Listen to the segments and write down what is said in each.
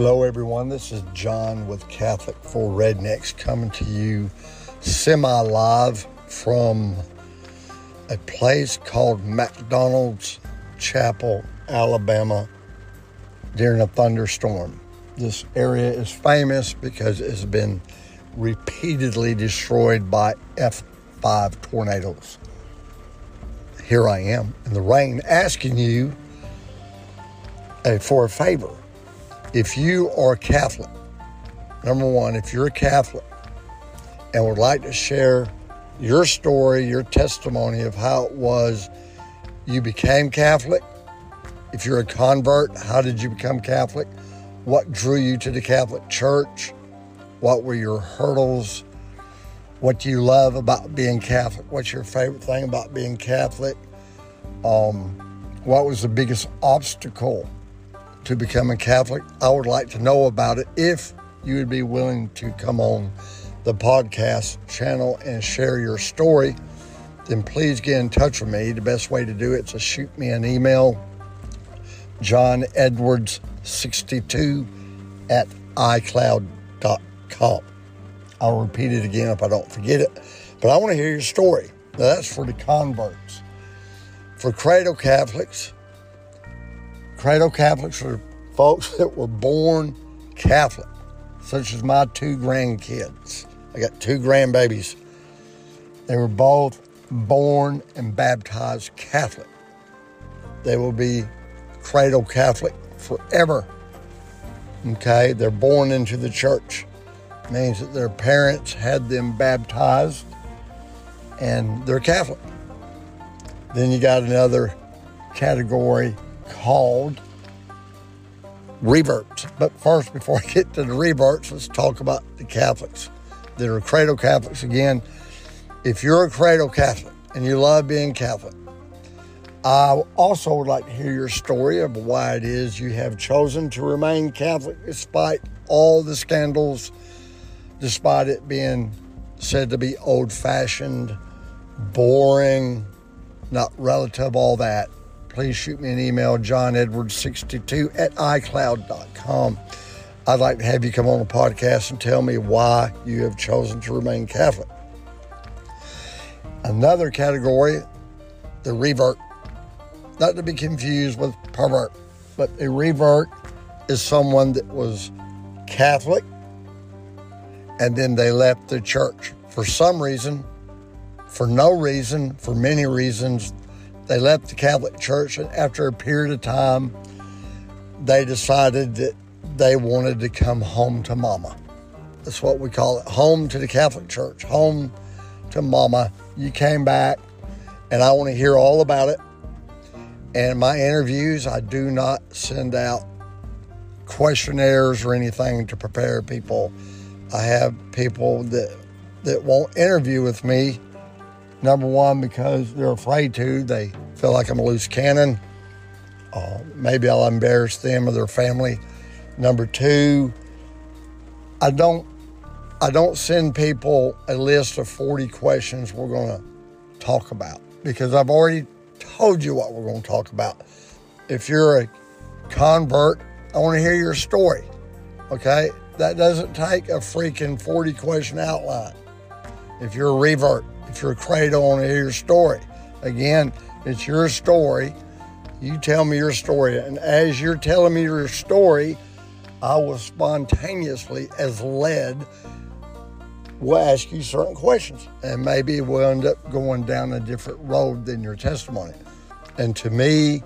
Hello, everyone. This is John with Catholic for Rednecks coming to you semi live from a place called McDonald's Chapel, Alabama, during a thunderstorm. This area is famous because it's been repeatedly destroyed by F5 tornadoes. Here I am in the rain asking you uh, for a favor if you are Catholic, number one, if you're a Catholic and would like to share your story, your testimony of how it was you became Catholic, if you're a convert, how did you become Catholic? What drew you to the Catholic Church? What were your hurdles? What do you love about being Catholic? What's your favorite thing about being Catholic? Um, what was the biggest obstacle to become a Catholic, I would like to know about it if you would be willing to come on the podcast channel and share your story. Then please get in touch with me. The best way to do it is to shoot me an email, John Edwards 62 at iCloud.com. I'll repeat it again if I don't forget it. But I want to hear your story. Now, that's for the converts. For cradle Catholics, Cradle Catholics are folks that were born Catholic, such as my two grandkids. I got two grandbabies. They were both born and baptized Catholic. They will be cradle Catholic forever. Okay, they're born into the church. means that their parents had them baptized and they're Catholic. Then you got another category called reverts. But first, before I get to the reverts, let's talk about the Catholics that are cradle Catholics again. If you're a cradle Catholic and you love being Catholic, I also would like to hear your story of why it is you have chosen to remain Catholic despite all the scandals, despite it being said to be old fashioned, boring, not relative, all that please shoot me an email, johnedwards62 at icloud.com. I'd like to have you come on the podcast and tell me why you have chosen to remain Catholic. Another category, the revert. Not to be confused with pervert, but a revert is someone that was Catholic and then they left the church for some reason, for no reason, for many reasons. They left the Catholic Church, and after a period of time, they decided that they wanted to come home to mama. That's what we call it home to the Catholic Church, home to mama. You came back, and I want to hear all about it. And in my interviews, I do not send out questionnaires or anything to prepare people. I have people that that won't interview with me Number one, because they're afraid to. They feel like I'm a loose cannon. Uh, maybe I'll embarrass them or their family. Number two, I don't I don't send people a list of 40 questions we're going to talk about because I've already told you what we're going to talk about. If you're a convert, I want to hear your story. Okay? That doesn't take a freaking 40 question outline. If you're a revert, if you're a cradle, on hear your story. Again, it's your story. You tell me your story. And as you're telling me your story, I will spontaneously, as led, will ask you certain questions. And maybe we'll end up going down a different road than your testimony. And to me,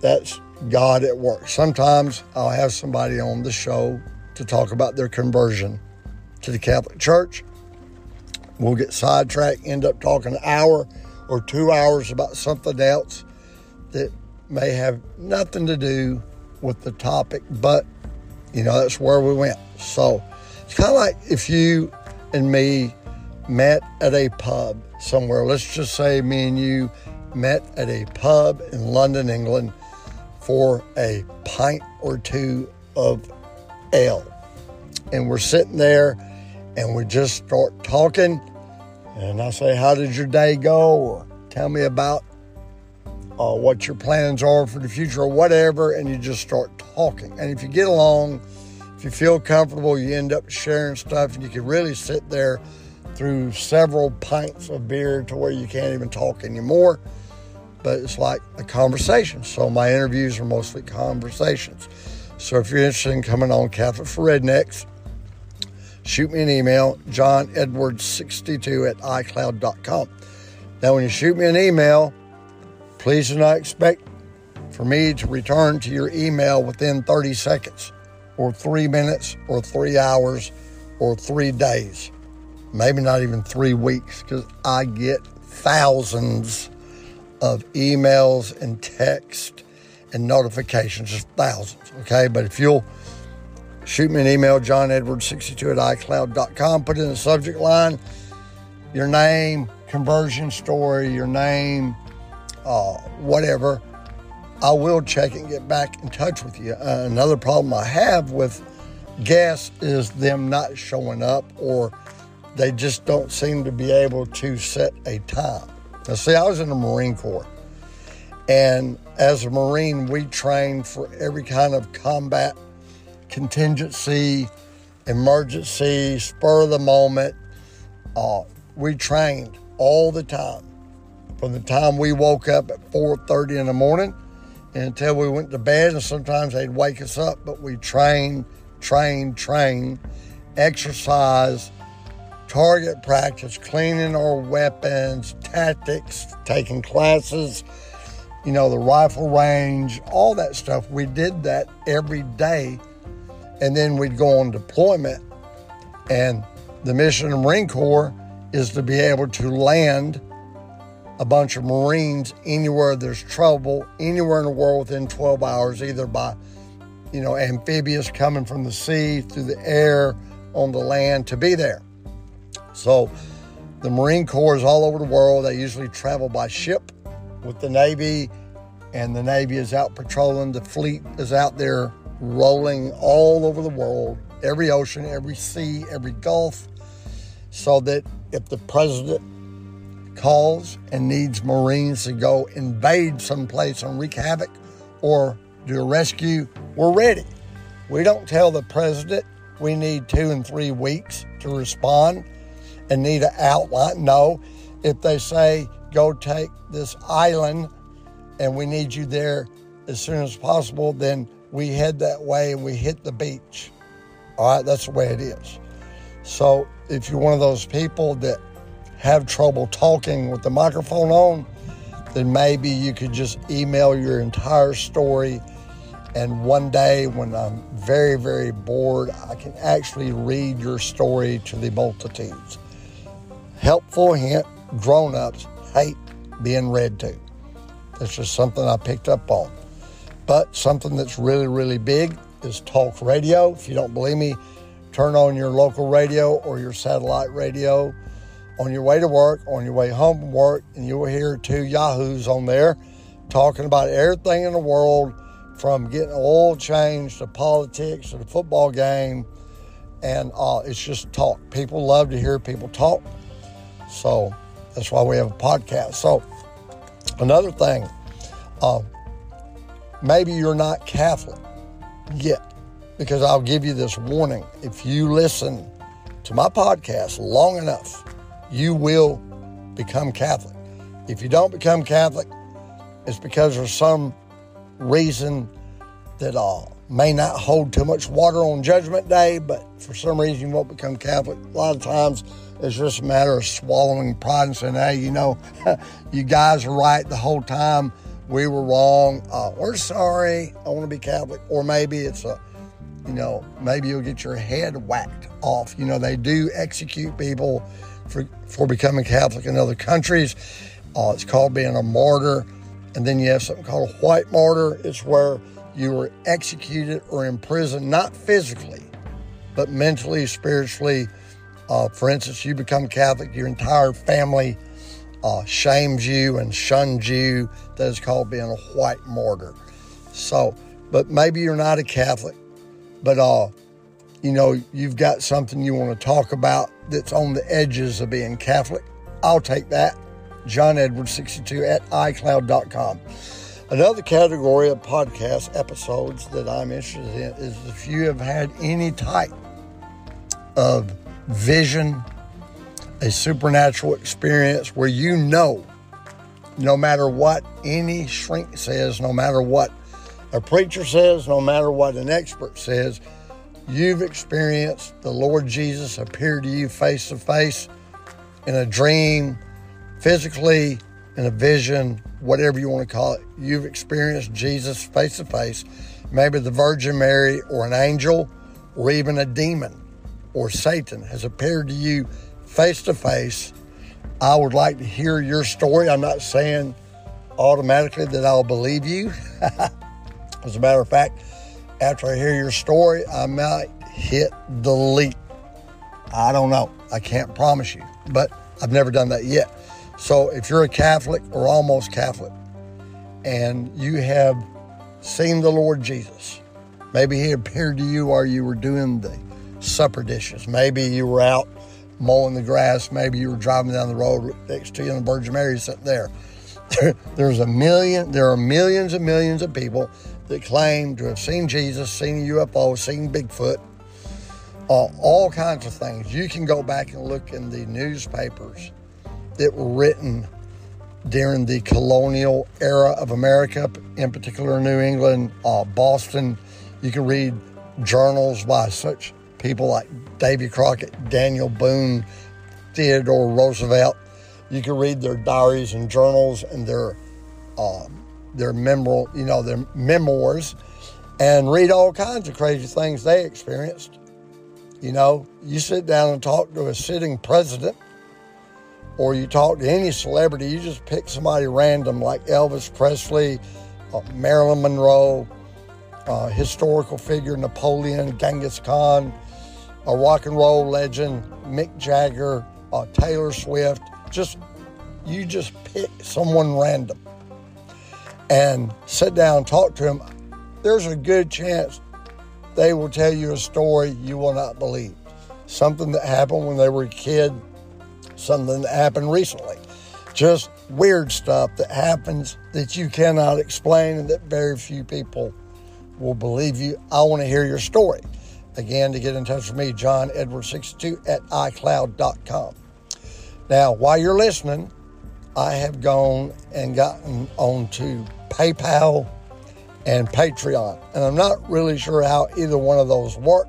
that's God at work. Sometimes I'll have somebody on the show to talk about their conversion to the Catholic Church. We'll get sidetracked, end up talking an hour or two hours about something else that may have nothing to do with the topic, but you know, that's where we went. So it's kind of like if you and me met at a pub somewhere. Let's just say me and you met at a pub in London, England for a pint or two of ale. And we're sitting there and we just start talking and I say, How did your day go? Or tell me about uh, what your plans are for the future or whatever, and you just start talking. And if you get along, if you feel comfortable, you end up sharing stuff, and you can really sit there through several pints of beer to where you can't even talk anymore. But it's like a conversation. So my interviews are mostly conversations. So if you're interested in coming on Catholic for Rednecks, shoot me an email, johnedwards62 at icloud.com. Now, when you shoot me an email, please do not expect for me to return to your email within 30 seconds, or three minutes, or three hours, or three days. Maybe not even three weeks, because I get thousands of emails and text and notifications, just thousands, okay? But if you'll shoot me an email, John johnedwards62 at icloud.com, put in the subject line your name, conversion story, your name, uh, whatever, I will check and get back in touch with you. Uh, another problem I have with guests is them not showing up or they just don't seem to be able to set a time. Now, see, I was in the Marine Corps. And as a Marine, we trained for every kind of combat, contingency, emergency, spur of the moment. Uh, we trained all the time. From the time we woke up at 4:30 in the morning until we went to bed, and sometimes they'd wake us up, but we trained, trained, trained, exercise, target practice, cleaning our weapons, tactics, taking classes you know, the rifle range, all that stuff. We did that every day. And then we'd go on deployment. And the mission of the Marine Corps is to be able to land a bunch of Marines anywhere there's trouble, anywhere in the world within 12 hours, either by, you know, amphibious coming from the sea, through the air, on the land, to be there. So the Marine Corps is all over the world. They usually travel by ship with the Navy, and the Navy is out patrolling. The fleet is out there rolling all over the world, every ocean, every sea, every gulf, so that if the president calls and needs Marines to go invade someplace and wreak havoc or do a rescue, we're ready. We don't tell the president we need two and three weeks to respond and need an outline. No, if they say, go take this island and we need you there as soon as possible, then we head that way and we hit the beach. All right, that's the way it is. So if you're one of those people that have trouble talking with the microphone on, then maybe you could just email your entire story. And one day, when I'm very, very bored, I can actually read your story to the multitudes. Helpful hint grown ups hate being read to. It's just something I picked up on. But something that's really, really big is talk radio. If you don't believe me, turn on your local radio or your satellite radio on your way to work, on your way home from work, and you will hear two yahoos on there talking about everything in the world from getting oil change to politics to the football game. And uh, it's just talk. People love to hear people talk. So that's why we have a podcast. So, another thing, uh, maybe you're not Catholic yet, because I'll give you this warning. If you listen to my podcast long enough, you will become Catholic. If you don't become Catholic, it's because there's some reason that uh, may not hold too much water on Judgment Day, but for some reason you won't become Catholic. A lot of times it's just a matter of swallowing pride and saying, hey, you know, you guys are right the whole time. We were wrong. Uh, we're sorry. I want to be Catholic. Or maybe it's a, you know, maybe you'll get your head whacked off. You know, they do execute people for, for becoming Catholic in other countries. Uh, it's called being a martyr. And then you have something called a white martyr. It's where you were executed or imprisoned, not physically, but mentally, spiritually, uh, for instance, you become Catholic, your entire family uh, shames you and shuns you. That is called being a white martyr. So, but maybe you're not a Catholic, but uh, you know, you've got something you want to talk about that's on the edges of being Catholic. I'll take that. johnedwards62 at iCloud.com. Another category of podcast episodes that I'm interested in is if you have had any type of vision, a supernatural experience where you know, no matter what any shrink says, no matter what a preacher says, no matter what an expert says, you've experienced the Lord Jesus appear to you face to face in a dream, physically, in a vision, whatever you want to call it. You've experienced Jesus face to face, maybe the Virgin Mary or an angel or even a demon or Satan has appeared to you face to face. I would like to hear your story. I'm not saying automatically that I'll believe you. As a matter of fact, after I hear your story, I might hit delete. I don't know. I can't promise you, but I've never done that yet. So if you're a Catholic or almost Catholic and you have seen the Lord Jesus, maybe he appeared to you while you were doing the supper dishes. Maybe you were out mowing the grass. Maybe you were driving down the road next to you and the Virgin Mary sitting there. There's a million, there are millions and millions of people that claim to have seen Jesus, seen a UFO, seen Bigfoot, uh, all kinds of things. You can go back and look in the newspapers that were written during the colonial era of America, in particular New England, uh, Boston. You can read journals by such people like Davy Crockett, Daniel Boone, Theodore Roosevelt. You can read their diaries and journals and their uh, their memor, you know, their memoirs, and read all kinds of crazy things they experienced. You know, you sit down and talk to a sitting president, or you talk to any celebrity. You just pick somebody random like Elvis Presley, uh, Marilyn Monroe, uh, historical figure Napoleon, Genghis Khan a rock and roll legend, Mick Jagger, uh, Taylor Swift. Just you just pick someone random and sit down talk to them. There's a good chance they will tell you a story you will not believe. Something that happened when they were a kid, something that happened recently. Just weird stuff that happens that you cannot explain and that very few people will believe you. I want to hear your story. Again, to get in touch with me, John Edwards62 at iCloud.com. Now, while you're listening, I have gone and gotten onto PayPal and Patreon. And I'm not really sure how either one of those work.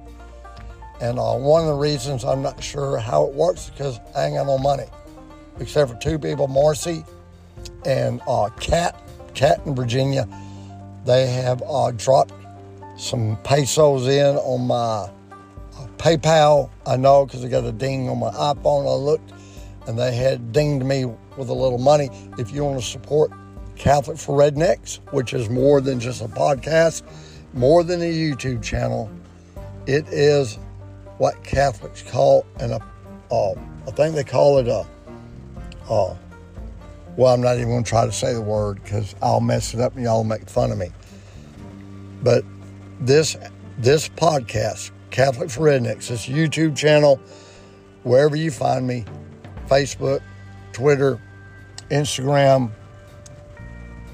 And uh, one of the reasons I'm not sure how it works is because I ain't got no money, except for two people, Marcy and uh, Cat, Kat in Virginia. They have uh, dropped some pesos in on my uh, PayPal. I know because I got a ding on my iPhone. I looked and they had dinged me with a little money. If you want to support Catholic for Rednecks, which is more than just a podcast, more than a YouTube channel, it is what Catholics call an, uh, I think they call it a, uh, well, I'm not even going to try to say the word because I'll mess it up and y'all make fun of me. But this this podcast, Catholic for Rednecks, this YouTube channel, wherever you find me, Facebook, Twitter, Instagram,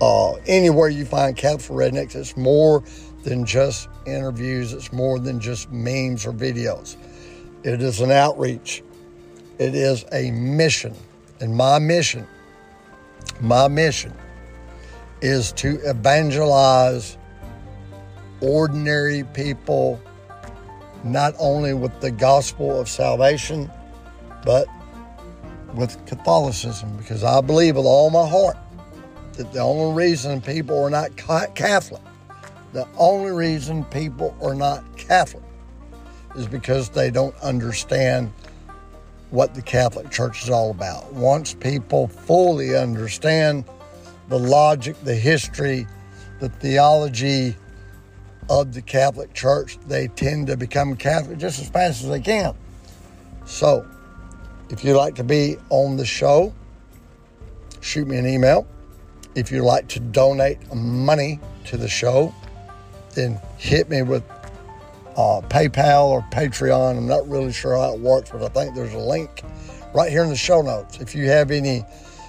uh, anywhere you find Catholic for Rednecks, it's more than just interviews. It's more than just memes or videos. It is an outreach. It is a mission. And my mission, my mission is to evangelize ordinary people, not only with the gospel of salvation, but with Catholicism, because I believe with all my heart that the only reason people are not Catholic, the only reason people are not Catholic is because they don't understand what the Catholic Church is all about. Once people fully understand the logic, the history, the theology, of the Catholic Church, they tend to become Catholic just as fast as they can. So, if you'd like to be on the show, shoot me an email. If you'd like to donate money to the show, then hit me with uh, PayPal or Patreon. I'm not really sure how it works, but I think there's a link right here in the show notes. If you have any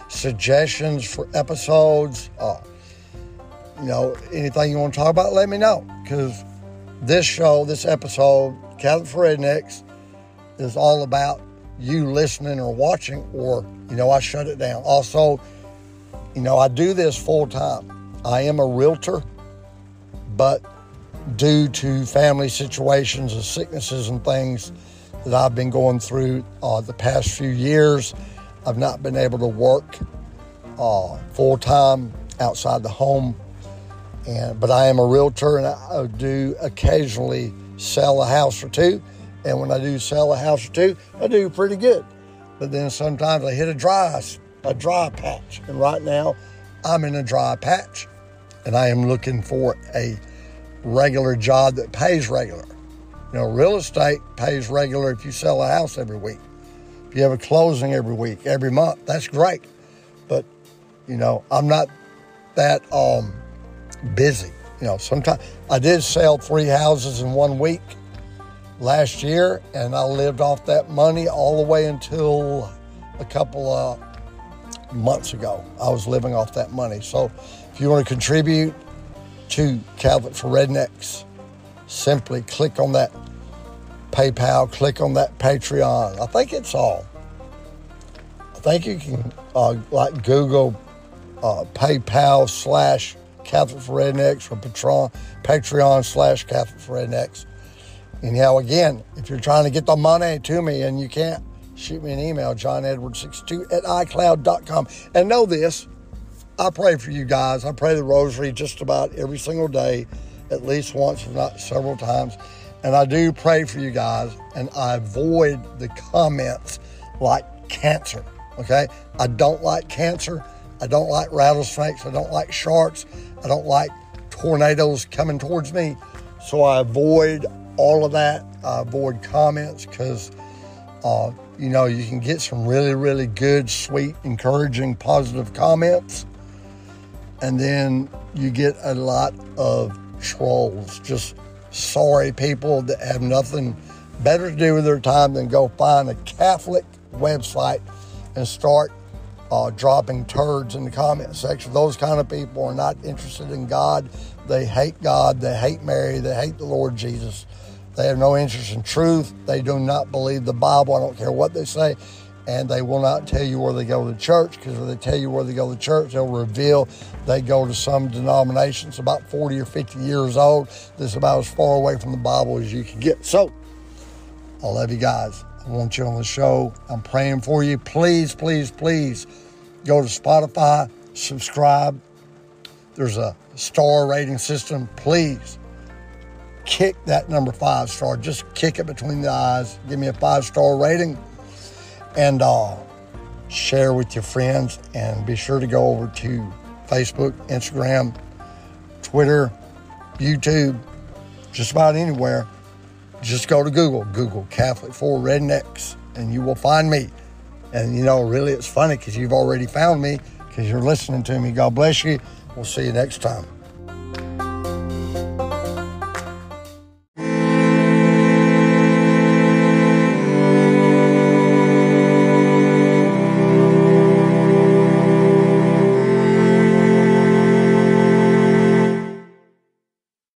suggestions for episodes, uh, you know, anything you want to talk about, let me know. Because this show, this episode, Catholic for Rednecks, is all about you listening or watching, or, you know, I shut it down. Also, you know, I do this full time. I am a realtor, but due to family situations and sicknesses and things that I've been going through uh, the past few years, I've not been able to work uh, full time outside the home. And but I am a realtor, and I do occasionally sell a house or two. And when I do sell a house or two, I do pretty good. But then sometimes I hit a dry a dry patch, and right now I'm in a dry patch, and I am looking for a regular job that pays regular. You know, real estate pays regular if you sell a house every week. If you have a closing every week, every month, that's great. But, you know, I'm not that um, busy. You know, sometimes I did sell three houses in one week last year, and I lived off that money all the way until a couple of months ago. I was living off that money. So if you want to contribute to Catholic for Rednecks, simply click on that PayPal, click on that Patreon. I think it's all. I think you can uh, like Google uh, PayPal slash Catholic for Rednecks or Patron, Patreon slash Catholic for Rednecks. Anyhow, again, if you're trying to get the money to me and you can't, shoot me an email, johnedwards62 at icloud.com. And know this, I pray for you guys. I pray the rosary just about every single day, at least once, if not several times. And I do pray for you guys, and I avoid the comments like cancer. Okay? I don't like cancer. I don't like rattlesnakes. I don't like sharks. I don't like tornadoes coming towards me. So I avoid all of that. I avoid comments because, uh, you know, you can get some really, really good, sweet, encouraging, positive comments and then you get a lot of trolls, just sorry people that have nothing better to do with their time than go find a Catholic website and start uh, dropping turds in the comment section. Those kind of people are not interested in God. They hate God. They hate Mary. They hate the Lord Jesus. They have no interest in truth. They do not believe the Bible. I don't care what they say and they will not tell you where they go to church because if they tell you where they go to church, they'll reveal they go to some denominations about 40 or 50 years old that's about as far away from the Bible as you can get. So, I love you guys. I want you on the show. I'm praying for you. Please, please, please go to Spotify, subscribe. There's a star rating system. Please kick that number five star. Just kick it between the eyes. Give me a five star rating and uh, share with your friends. And be sure to go over to Facebook, Instagram, Twitter, YouTube, just about anywhere. Just go to Google, Google Catholic for Rednecks, and you will find me. And you know, really, it's funny because you've already found me because you're listening to me. God bless you. We'll see you next time.